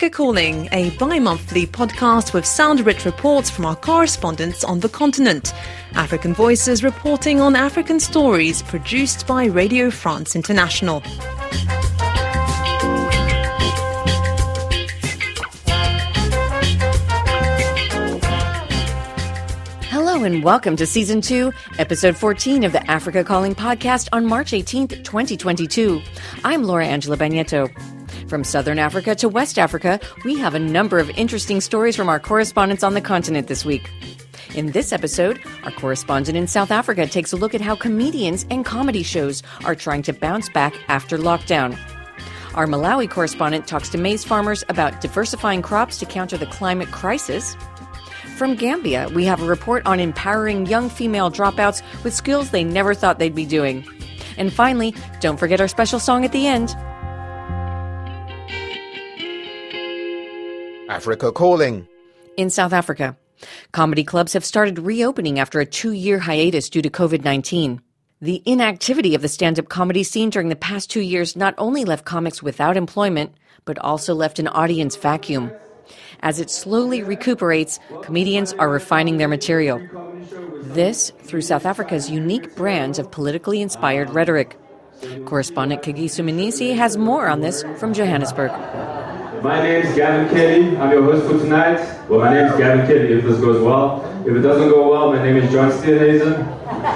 Africa Calling, a bi monthly podcast with sound rich reports from our correspondents on the continent. African Voices reporting on African stories produced by Radio France International. Hello and welcome to season two, episode 14 of the Africa Calling podcast on March 18th, 2022. I'm Laura Angela Bagnetto. From Southern Africa to West Africa, we have a number of interesting stories from our correspondents on the continent this week. In this episode, our correspondent in South Africa takes a look at how comedians and comedy shows are trying to bounce back after lockdown. Our Malawi correspondent talks to maize farmers about diversifying crops to counter the climate crisis. From Gambia, we have a report on empowering young female dropouts with skills they never thought they'd be doing. And finally, don't forget our special song at the end. Africa Calling. In South Africa, comedy clubs have started reopening after a two year hiatus due to COVID 19. The inactivity of the stand up comedy scene during the past two years not only left comics without employment, but also left an audience vacuum. As it slowly recuperates, comedians are refining their material. This through South Africa's unique brands of politically inspired rhetoric. Correspondent Kagiso Mnisi has more on this from Johannesburg. My name is Gavin Kelly. I'm your host for tonight. Well, my name is Gavin Kelly if this goes well. If it doesn't go well, my name is John Steenhuisen.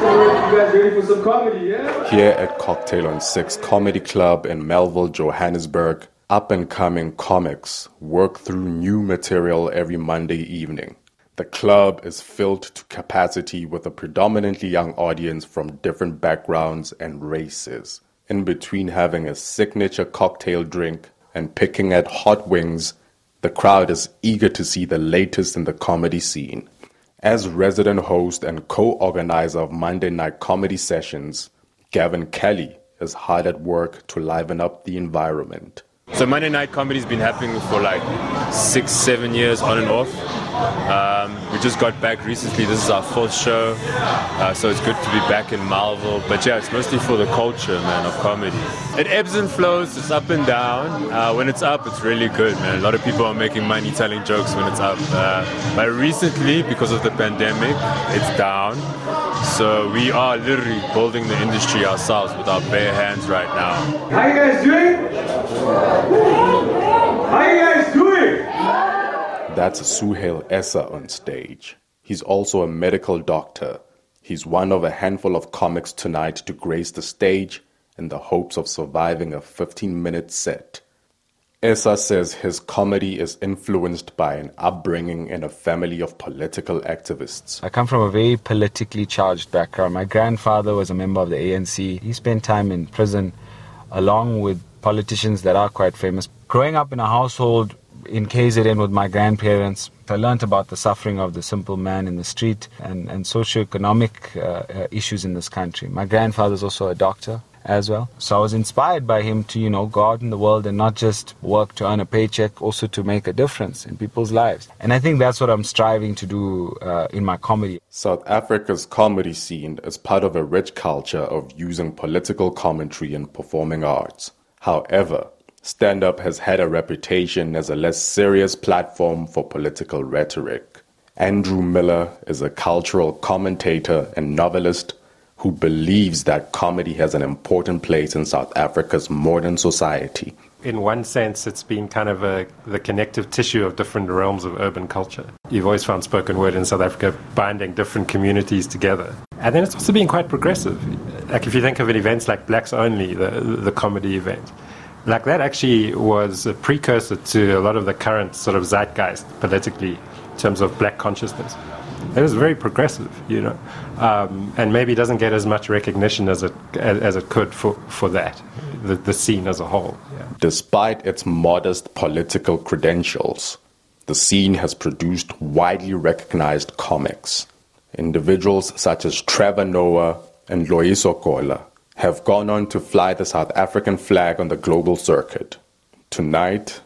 So, you guys ready for some comedy, yeah? Here at Cocktail on Six Comedy Club in Melville, Johannesburg, up and coming comics work through new material every Monday evening. The club is filled to capacity with a predominantly young audience from different backgrounds and races. In between having a signature cocktail drink and picking at hot wings, the crowd is eager to see the latest in the comedy scene. As resident host and co organizer of Monday night comedy sessions, Gavin Kelly is hard at work to liven up the environment. So Monday night comedy's been happening for like six, seven years on and off. Um, we just got back recently. This is our fourth show, uh, so it's good to be back in Melville. But yeah, it's mostly for the culture, man, of comedy. It ebbs and flows. It's up and down. Uh, when it's up, it's really good, man. A lot of people are making money telling jokes when it's up. Uh, but recently, because of the pandemic, it's down. So we are literally building the industry ourselves with our bare hands right now. How you guys doing? How you guys doing? That's Suhail Essa on stage. He's also a medical doctor. He's one of a handful of comics tonight to grace the stage in the hopes of surviving a 15 minute set. Essa says his comedy is influenced by an upbringing in a family of political activists. I come from a very politically charged background. My grandfather was a member of the ANC. He spent time in prison along with politicians that are quite famous. Growing up in a household in KZN with my grandparents, I learned about the suffering of the simple man in the street and, and socioeconomic uh, uh, issues in this country. My grandfather's also a doctor as well. So I was inspired by him to, you know, go out in the world and not just work to earn a paycheck, also to make a difference in people's lives. And I think that's what I'm striving to do uh, in my comedy. South Africa's comedy scene is part of a rich culture of using political commentary in performing arts. However, stand up has had a reputation as a less serious platform for political rhetoric. Andrew Miller is a cultural commentator and novelist who believes that comedy has an important place in South Africa's modern society. In one sense, it's been kind of a, the connective tissue of different realms of urban culture. You've always found spoken word in South Africa binding different communities together. And then it's also been quite progressive. Like if you think of an events like Blacks Only, the, the comedy event, like that actually was a precursor to a lot of the current sort of zeitgeist politically in terms of black consciousness. It was very progressive, you know, um, and maybe doesn't get as much recognition as it as, it could for, for that, the, the scene as a whole. Yeah. Despite its modest political credentials, the scene has produced widely recognized comics. Individuals such as Trevor Noah and Loyiso Gola have gone on to fly the South African flag on the global circuit. Tonight,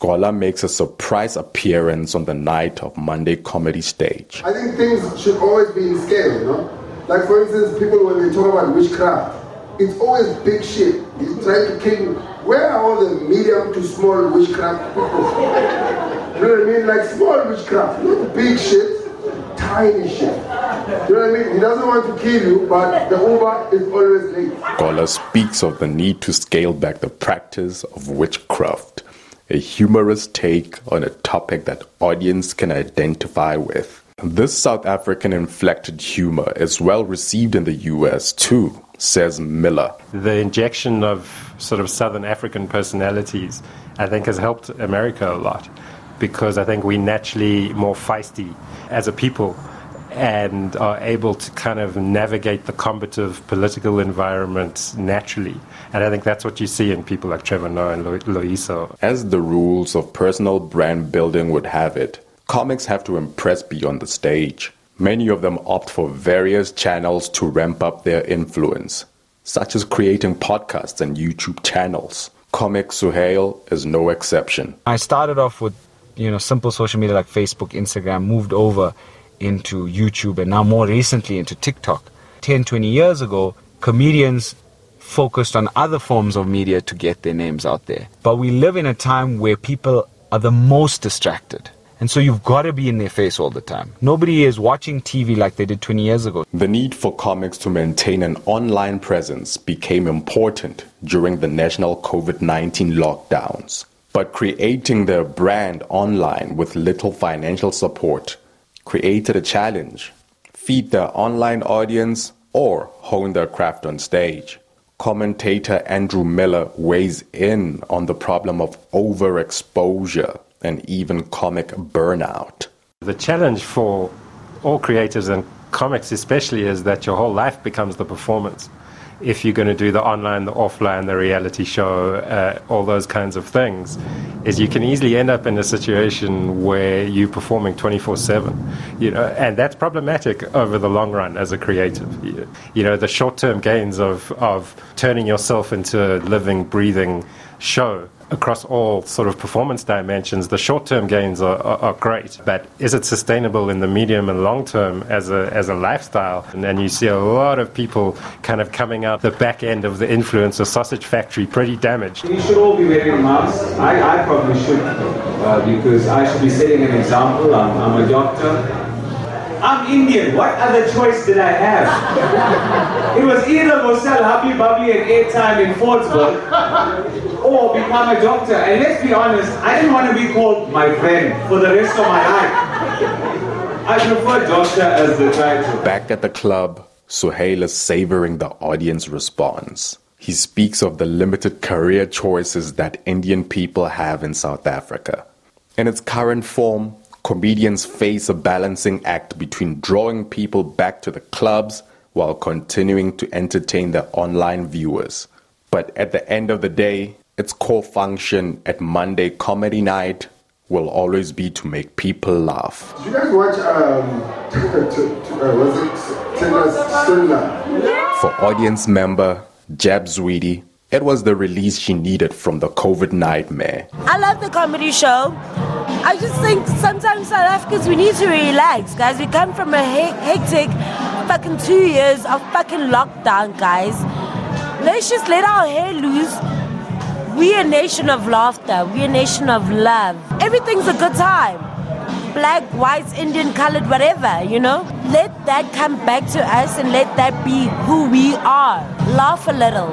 Gola makes a surprise appearance on the night of Monday Comedy Stage. I think things should always be in scale, you know? Like, for instance, people, when they talk about witchcraft, it's always big shit. He's trying to kill you. Where are all the medium to small witchcraft people? you know what I mean? Like small witchcraft, not big shit, tiny shit. You know what I mean? He doesn't want to kill you, but the Uber is always late. Gola speaks of the need to scale back the practice of witchcraft, a humorous take on a topic that audience can identify with. This South African inflected humor is well received in the US too, says Miller. The injection of sort of Southern African personalities, I think, has helped America a lot because I think we're naturally more feisty as a people and are able to kind of navigate the combative political environment naturally. And I think that's what you see in people like Trevor Noah and Lo- Loyiso. As the rules of personal brand building would have it, comics have to impress beyond the stage. Many of them opt for various channels to ramp up their influence, such as creating podcasts and YouTube channels. Comic Suhail is no exception. I started off with, you know, simple social media like Facebook, Instagram, moved over into YouTube, and now more recently into TikTok. 10, 20 years ago, comedians focused on other forms of media to get their names out there. But we live in a time where people are the most distracted. And so you've got to be in their face all the time. Nobody is watching TV like they did 20 years ago. The need for comics to maintain an online presence became important during the national COVID 19 lockdowns. But creating their brand online with little financial support created a challenge feed their online audience or hone their craft on stage. Commentator Andrew Miller weighs in on the problem of overexposure and even comic burnout. The challenge for all creators and comics, especially, is that your whole life becomes the performance. If you're going to do the online, the offline, the reality show, uh, all those kinds of things, is you can easily end up in a situation where you're performing 24/7. You know, and that's problematic over the long run as a creative. You know, the short-term gains of of turning yourself into a living, breathing show across all sort of performance dimensions, the short-term gains are, are, are, great, but is it sustainable in the medium and long term as a as a lifestyle? And then you see a lot of people kind of coming out the back end of the influencer sausage factory pretty damaged. We should all be wearing masks. I, I probably should uh, because I should be setting an example. I'm, I'm a doctor. I'm Indian. What other choice did I have? It was either go sell Hubbly Bubbly and airtime in Fordsburg or become a doctor. And let's be honest, I didn't want to be called my friend for the rest of my life. I prefer doctor as the title. Back at the club, Suhail is savoring the audience response. He speaks of the limited career choices that Indian people have in South Africa. In its current form, comedians face a balancing act between drawing people back to the clubs while continuing to entertain their online viewers. But at the end of the day, its core function at Monday Comedy Night will always be to make people laugh. Did you guys watch, um, uh, was it Thinner For audience member Jab Zwidi, it was the release she needed from the COVID nightmare. I love the comedy show. I just think sometimes South Africans, we need to relax, guys. We come from a hectic fucking two years of fucking lockdown, guys. Let's just let our hair loose. We're a nation of laughter. We're a nation of love. Everything's a good time. Black, white, Indian, colored, whatever, you know? Let that come back to us and let that be who we are. Laugh a little.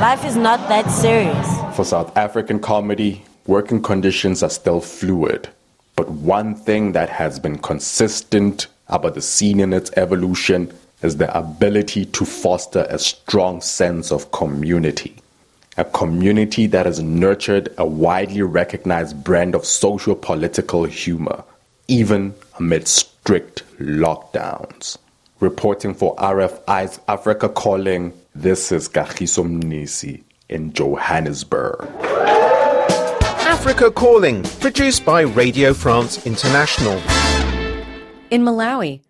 Life is not that serious. For South African comedy, working conditions are still fluid. But one thing that has been consistent about the scene in its evolution is the ability to foster a strong sense of community. A community that has nurtured a widely recognized brand of social political humor, even amid strict lockdowns. Reporting for RFI's Africa Calling, this is Kagiso Mnisi in Johannesburg. Africa Calling, produced by Radio France International. In Malawi,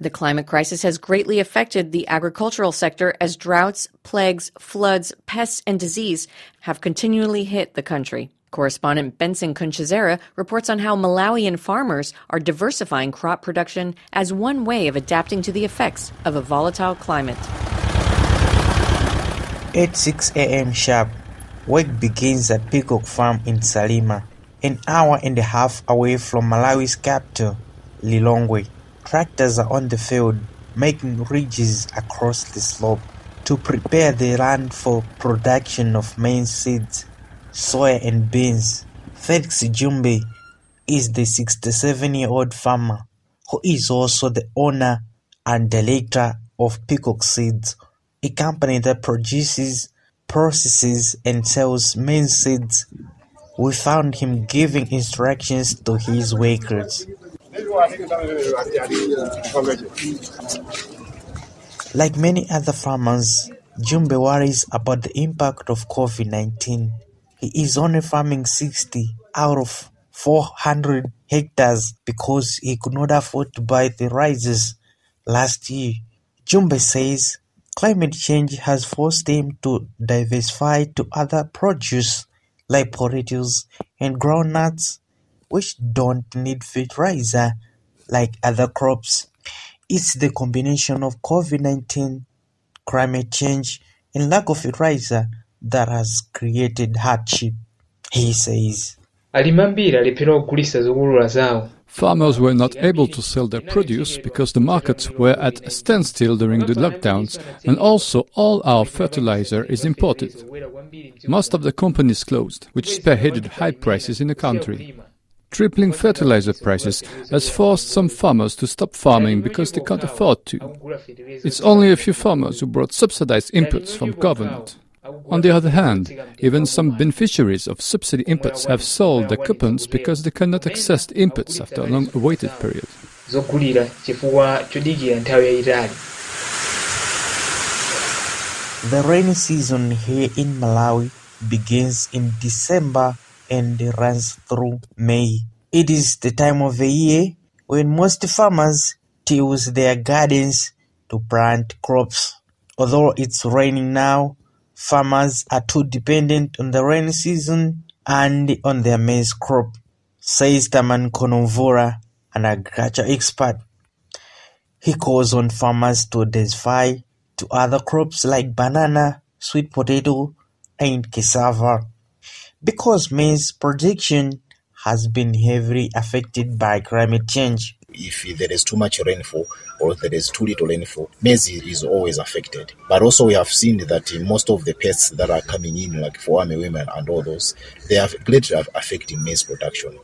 the climate crisis has greatly affected the agricultural sector as droughts, plagues, floods, pests, and disease have continually hit the country. Correspondent Benson Kunchizera reports on how Malawian farmers are diversifying crop production as one way of adapting to the effects of a volatile climate. At 6 a.m. sharp, work begins at Peacock Farm in Salima, an hour and a half away from Malawi's capital, Lilongwe. Tractors are on the field, making ridges across the slope to prepare the land for production of maize seeds, soya and beans. Felix Jumbe is the 67-year-old farmer who is also the owner and director of Peacock Seeds, a company that produces, processes and sells main seeds. We found him giving instructions to his workers. Like many other farmers, Jumbe worries about the impact of COVID-19. He is only farming 60 out of 400 hectares because he could not afford to buy the rices last year. Jumbe says climate change has forced him to diversify to other produce like potatoes and groundnuts, which don't need fertilizer like other crops. It's the combination of COVID-19, climate change, and lack of fertilizer that has created hardship, he says. alimi ambiri alephera kugulitsa zokolola zawo Farmers were not able to sell their produce because the markets were at a standstill during the lockdowns, and also all our fertilizer is imported. Most of the companies closed, which spearheaded high prices in the country. Tripling fertilizer prices has forced some farmers to stop farming because they can't afford to. It's only a few farmers who brought subsidized inputs from government. On the other hand, even some beneficiaries of subsidy inputs have sold their coupons because they cannot access the inputs after a long awaited period. The rainy season here in Malawi begins in December and runs through May. It is the time of the year when most farmers tills their gardens to plant crops. Although it's raining now, farmers are too dependent on the rainy season and on their maize crop, says Taman Konovora, an agriculture expert. He calls on farmers to diversify to other crops like banana, sweet potato, and cassava. Because maize production has been heavily affected by climate change. if there is too much rainfall or there is too little rainfall, maize is always affected. But also we have seen that in most of the pests that are coming in, like for armyworms and all those, they are greatly affecting maize production.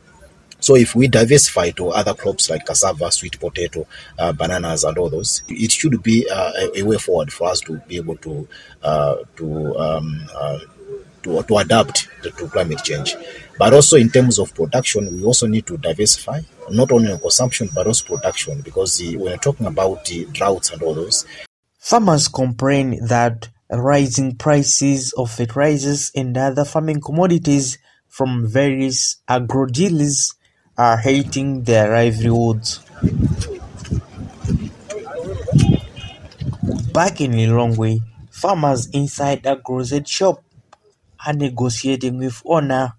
So if we diversify to other crops like cassava, sweet potato, uh, bananas, and all those, it should be uh, a, a way forward for us to be able to uh, to um, uh, to, to adapt to, to climate change. But also in terms of production, we also need to diversify, not only on consumption but also production, because uh, when you're talking about the droughts and all those, Farmers complain that rising prices of fertilizers and other farming commodities from various agro dealers are hurting their livelihoods. Back in Lilongwe, farmers inside a grocery shop are negotiating with owner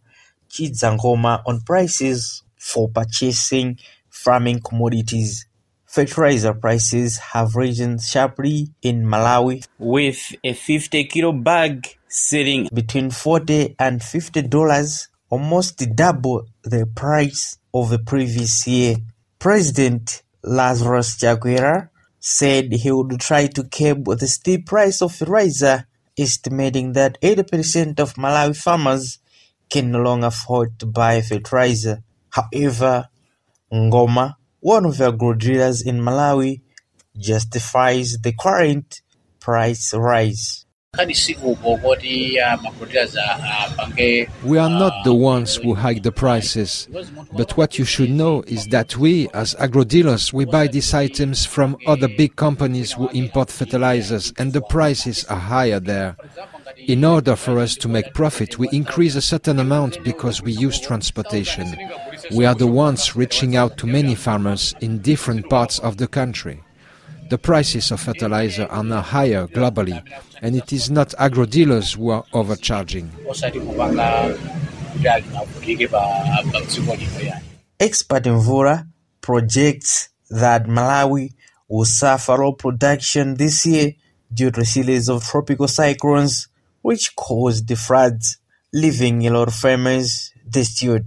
Chidzangoma on prices for purchasing farming commodities. Fertilizer prices have risen sharply in Malawi, with a 50 kilo bag selling between 40 and 50 dollars, almost double the price of the previous year. President Lazarus Chakwera said he would try to curb the steep price of fertilizer, estimating that 80% of Malawi farmers can no longer afford to buy fertilizer. However, Ngoma, one of the agro dealers in Malawi, justifies the current price rise. We are not the uh, ones who hike the prices, but what you should know is that we, as agro dealers, we buy these items from other big companies who import fertilizers, and the prices are higher there. In order for us to make profit, we increase a certain amount because we use transportation. We are the ones reaching out to many farmers in different parts of the country. The prices of fertilizer are now higher globally, and it is not agro dealers who are overcharging. Expert Mvura projects that Malawi will suffer low production this year due to a series of tropical cyclones which caused the floods, leaving a lot of farmers destitute.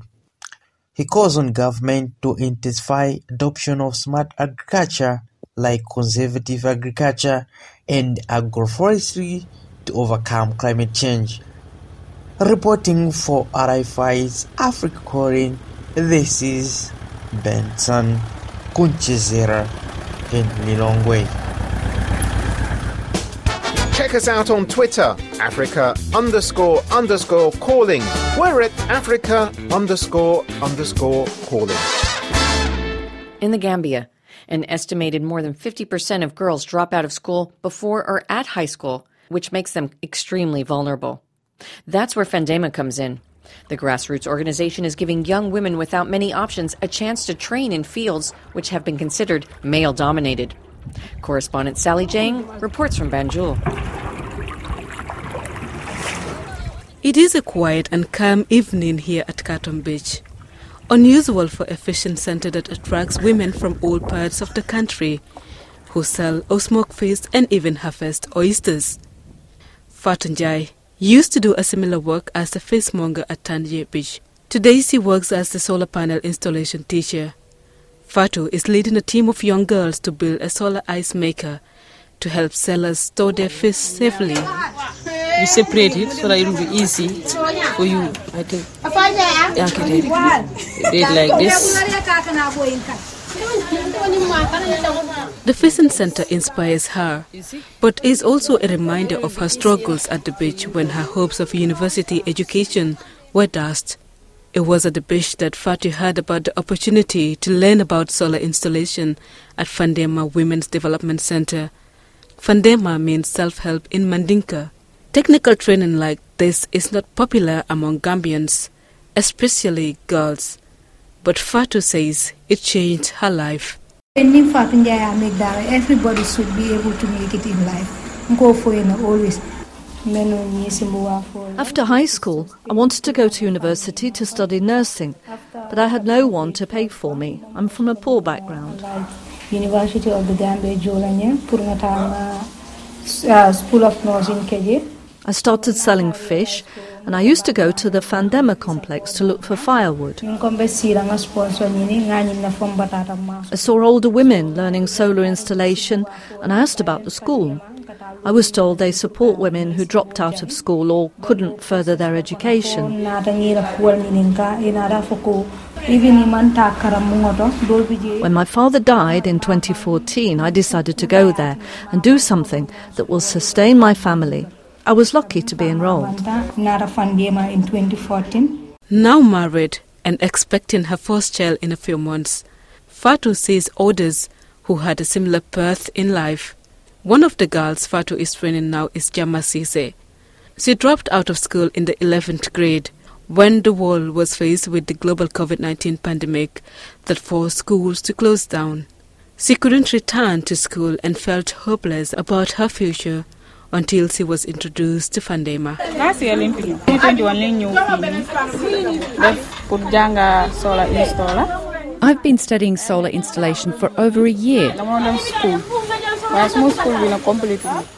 He calls on government to intensify adoption of smart agriculture like conservation agriculture and agroforestry to overcome climate change. Reporting for RFI's Africa Calling, this is Benson Kunchizera in Lilongwe. Check us out on Twitter, Africa underscore underscore calling. We're at Africa underscore underscore calling. In the Gambia, an estimated more than 50% of girls drop out of school before or at high school, which makes them extremely vulnerable. That's where Fandema comes in. The grassroots organization is giving young women without many options a chance to train in fields which have been considered male dominated. Correspondent Sally Jang reports from Banjul. It is a quiet and calm evening here at Kartong Beach. Unusual for a fishing center that attracts women from all parts of the country who sell or smoke fish and even harvest oysters. Fatunjai used to do a similar work as a fishmonger at Tanji Beach. Today she works as the solar panel installation teacher. Fatu is leading a team of young girls to build a solar ice maker to help sellers store their fish safely. You separate it so that it will be easy for you, I think. Yeah, okay, it like this. The fishing center inspires her, but is also a reminder of her struggles at the beach when her hopes of university education were dashed. It was at the beach that Fatu heard about the opportunity to learn about solar installation at Fandema Women's Development Center. Fandema means self-help in Mandinka. Technical training like this is not popular among Gambians, especially girls. But Fatu says it changed her life. Everybody should be able to make it in life. Go for it always. After high school, I wanted to go to university to study nursing, but I had no one to pay for me. I'm from a poor background. University of the Gambia, Jolanya, Purngatanga uh, School of Nursing, KJ. I started selling fish, and I used to go to the Fandema complex to look for firewood. I saw older women learning solar installation, and I asked about the school. I was told they support women who dropped out of school or couldn't further their education. When my father died in 2014, I decided to go there and do something that will sustain my family. I was lucky to be enrolled. Now married and expecting her first child in a few months, Fatu sees others who had a similar path in life. One of the girls Fatu is training now is Jama Sise. She dropped out of school in the 11th grade when the world was faced with the global COVID 19 pandemic that forced schools to close down. She couldn't return to school and felt hopeless about her future until she was introduced to Fandema. I've been studying solar installation for over a year.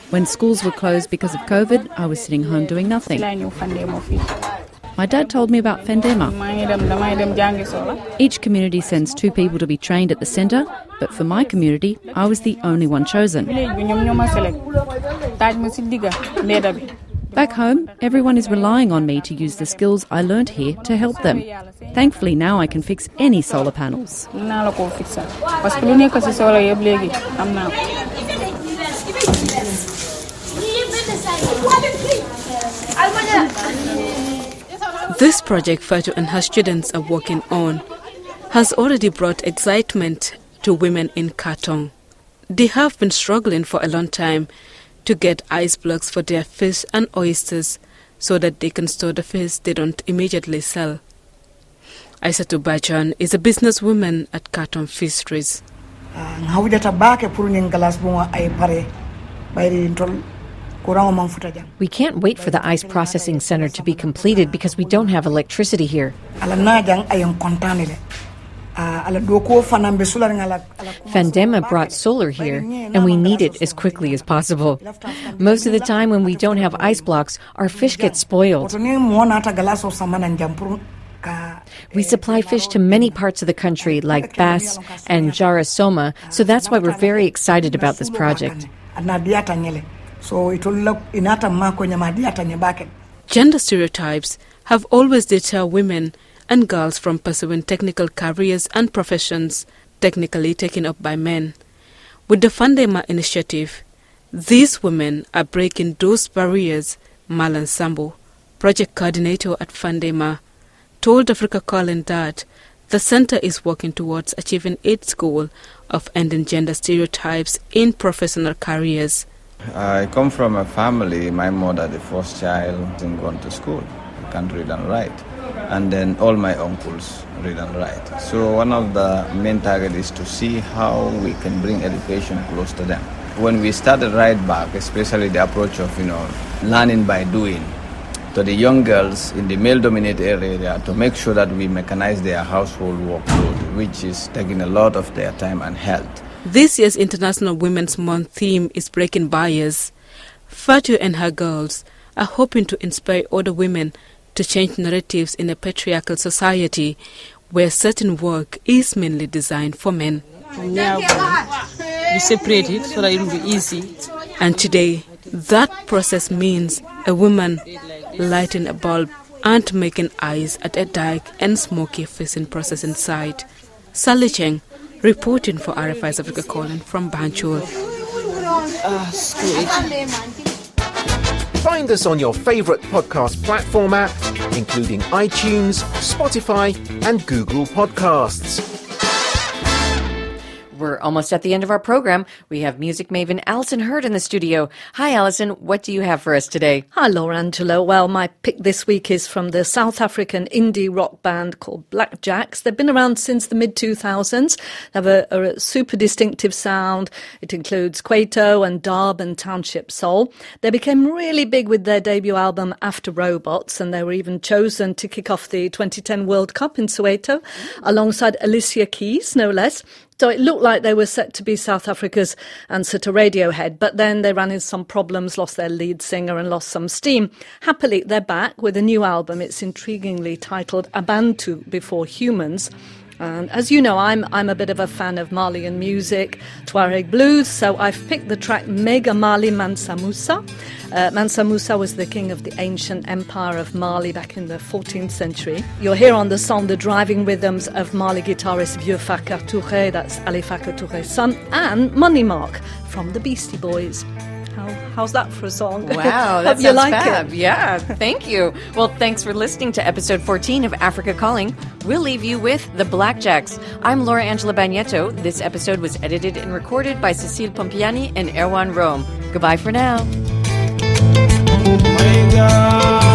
When schools were closed because of COVID, I was sitting home doing nothing. My dad told me about Fandema. Each community sends two people to be trained at the centre, but for my community, I was the only one chosen. Back home, everyone is relying on me to use the skills I learned here to help them. Thankfully, now I can fix any solar panels. This project Fatu and her students are working on has already brought excitement to women in Kartong. They have been struggling for a long time to get ice blocks for their fish and oysters so that they can store the fish they don't immediately sell. Aisatu Bachan is a businesswoman at Kartong Fisheries. We can't wait for the ice processing center to be completed because we don't have electricity here. Fandema brought solar here, and we need it as quickly as possible. Most of the time, when we don't have ice blocks, our fish get spoiled. We supply fish to many parts of the country, like Basse and jarasoma, so that's why we're very excited about this project. Gender stereotypes have always deterred women and girls from pursuing technical careers and professions technically taken up by men. With the Fandema initiative, these women are breaking those barriers, Malan Sambo, project coordinator at Fandema, told Africa Calling that the center is working towards achieving its goal of ending gender stereotypes in professional careers. I come from a family, my mother, the first child, didn't go to school, can't read and write and then all my uncles read and write. So one of the main target is to see how we can bring education close to them. When we started right back, especially the approach of you know learning by doing, to the young girls in the male-dominated area to make sure that we mechanize their household workload, which is taking a lot of their time and health. This year's International Women's Month theme is breaking barriers. Fatu and her girls are hoping to inspire other women to change narratives in a patriarchal society where certain work is mainly designed for men. You separate it so that it will be easy. And today, that process means a woman lighting a bulb and making eyes at a dark and smoky facing process inside. Sally Cheng, reporting for RFI's Africa Calling from Banjul. Find us on your favourite podcast platform app, including iTunes, Spotify, and Google Podcasts. We're almost at the end of our program. We have music maven Alison Hird in the studio. Hi, Alison. What do you have for us today? Hi, Laura. Well, my pick this week is from the South African indie rock band called Blackjacks. They've been around since the mid 2000s. They have a, a, super distinctive sound. It includes Kwaito and Dub and Township Soul. They became really big with their debut album After Robots, and they were even chosen to kick off the 2010 World Cup in Soweto mm. alongside Alicia Keys, no less. So it looked like they were set to be South Africa's answer to Radiohead, but then they ran into some problems, lost their lead singer, and lost some steam. Happily, they're back with a new album. It's intriguingly titled Abantu Before Humans. And as you know, I'm I'm a bit of a fan of Malian music, Tuareg blues. So I've picked the track Mega Mali Mansa Musa. Uh, Mansa Musa was the king of the ancient empire of Mali back in the 14th century. You'll hear on the song the driving rhythms of Mali guitarist Vieux Farka Touré, that's Ali Farka Touré's son, and Money Mark from the Beastie Boys. How's that for a song? Wow, that sounds like fab. It. Yeah, thank you. Well, thanks for listening to episode 14 of Africa Calling. We'll leave you with the Blackjacks. I'm Laura Angela Bagnetto. This episode was edited and recorded by Cecile Pompiani and Erwan Rome. Goodbye for now. Oh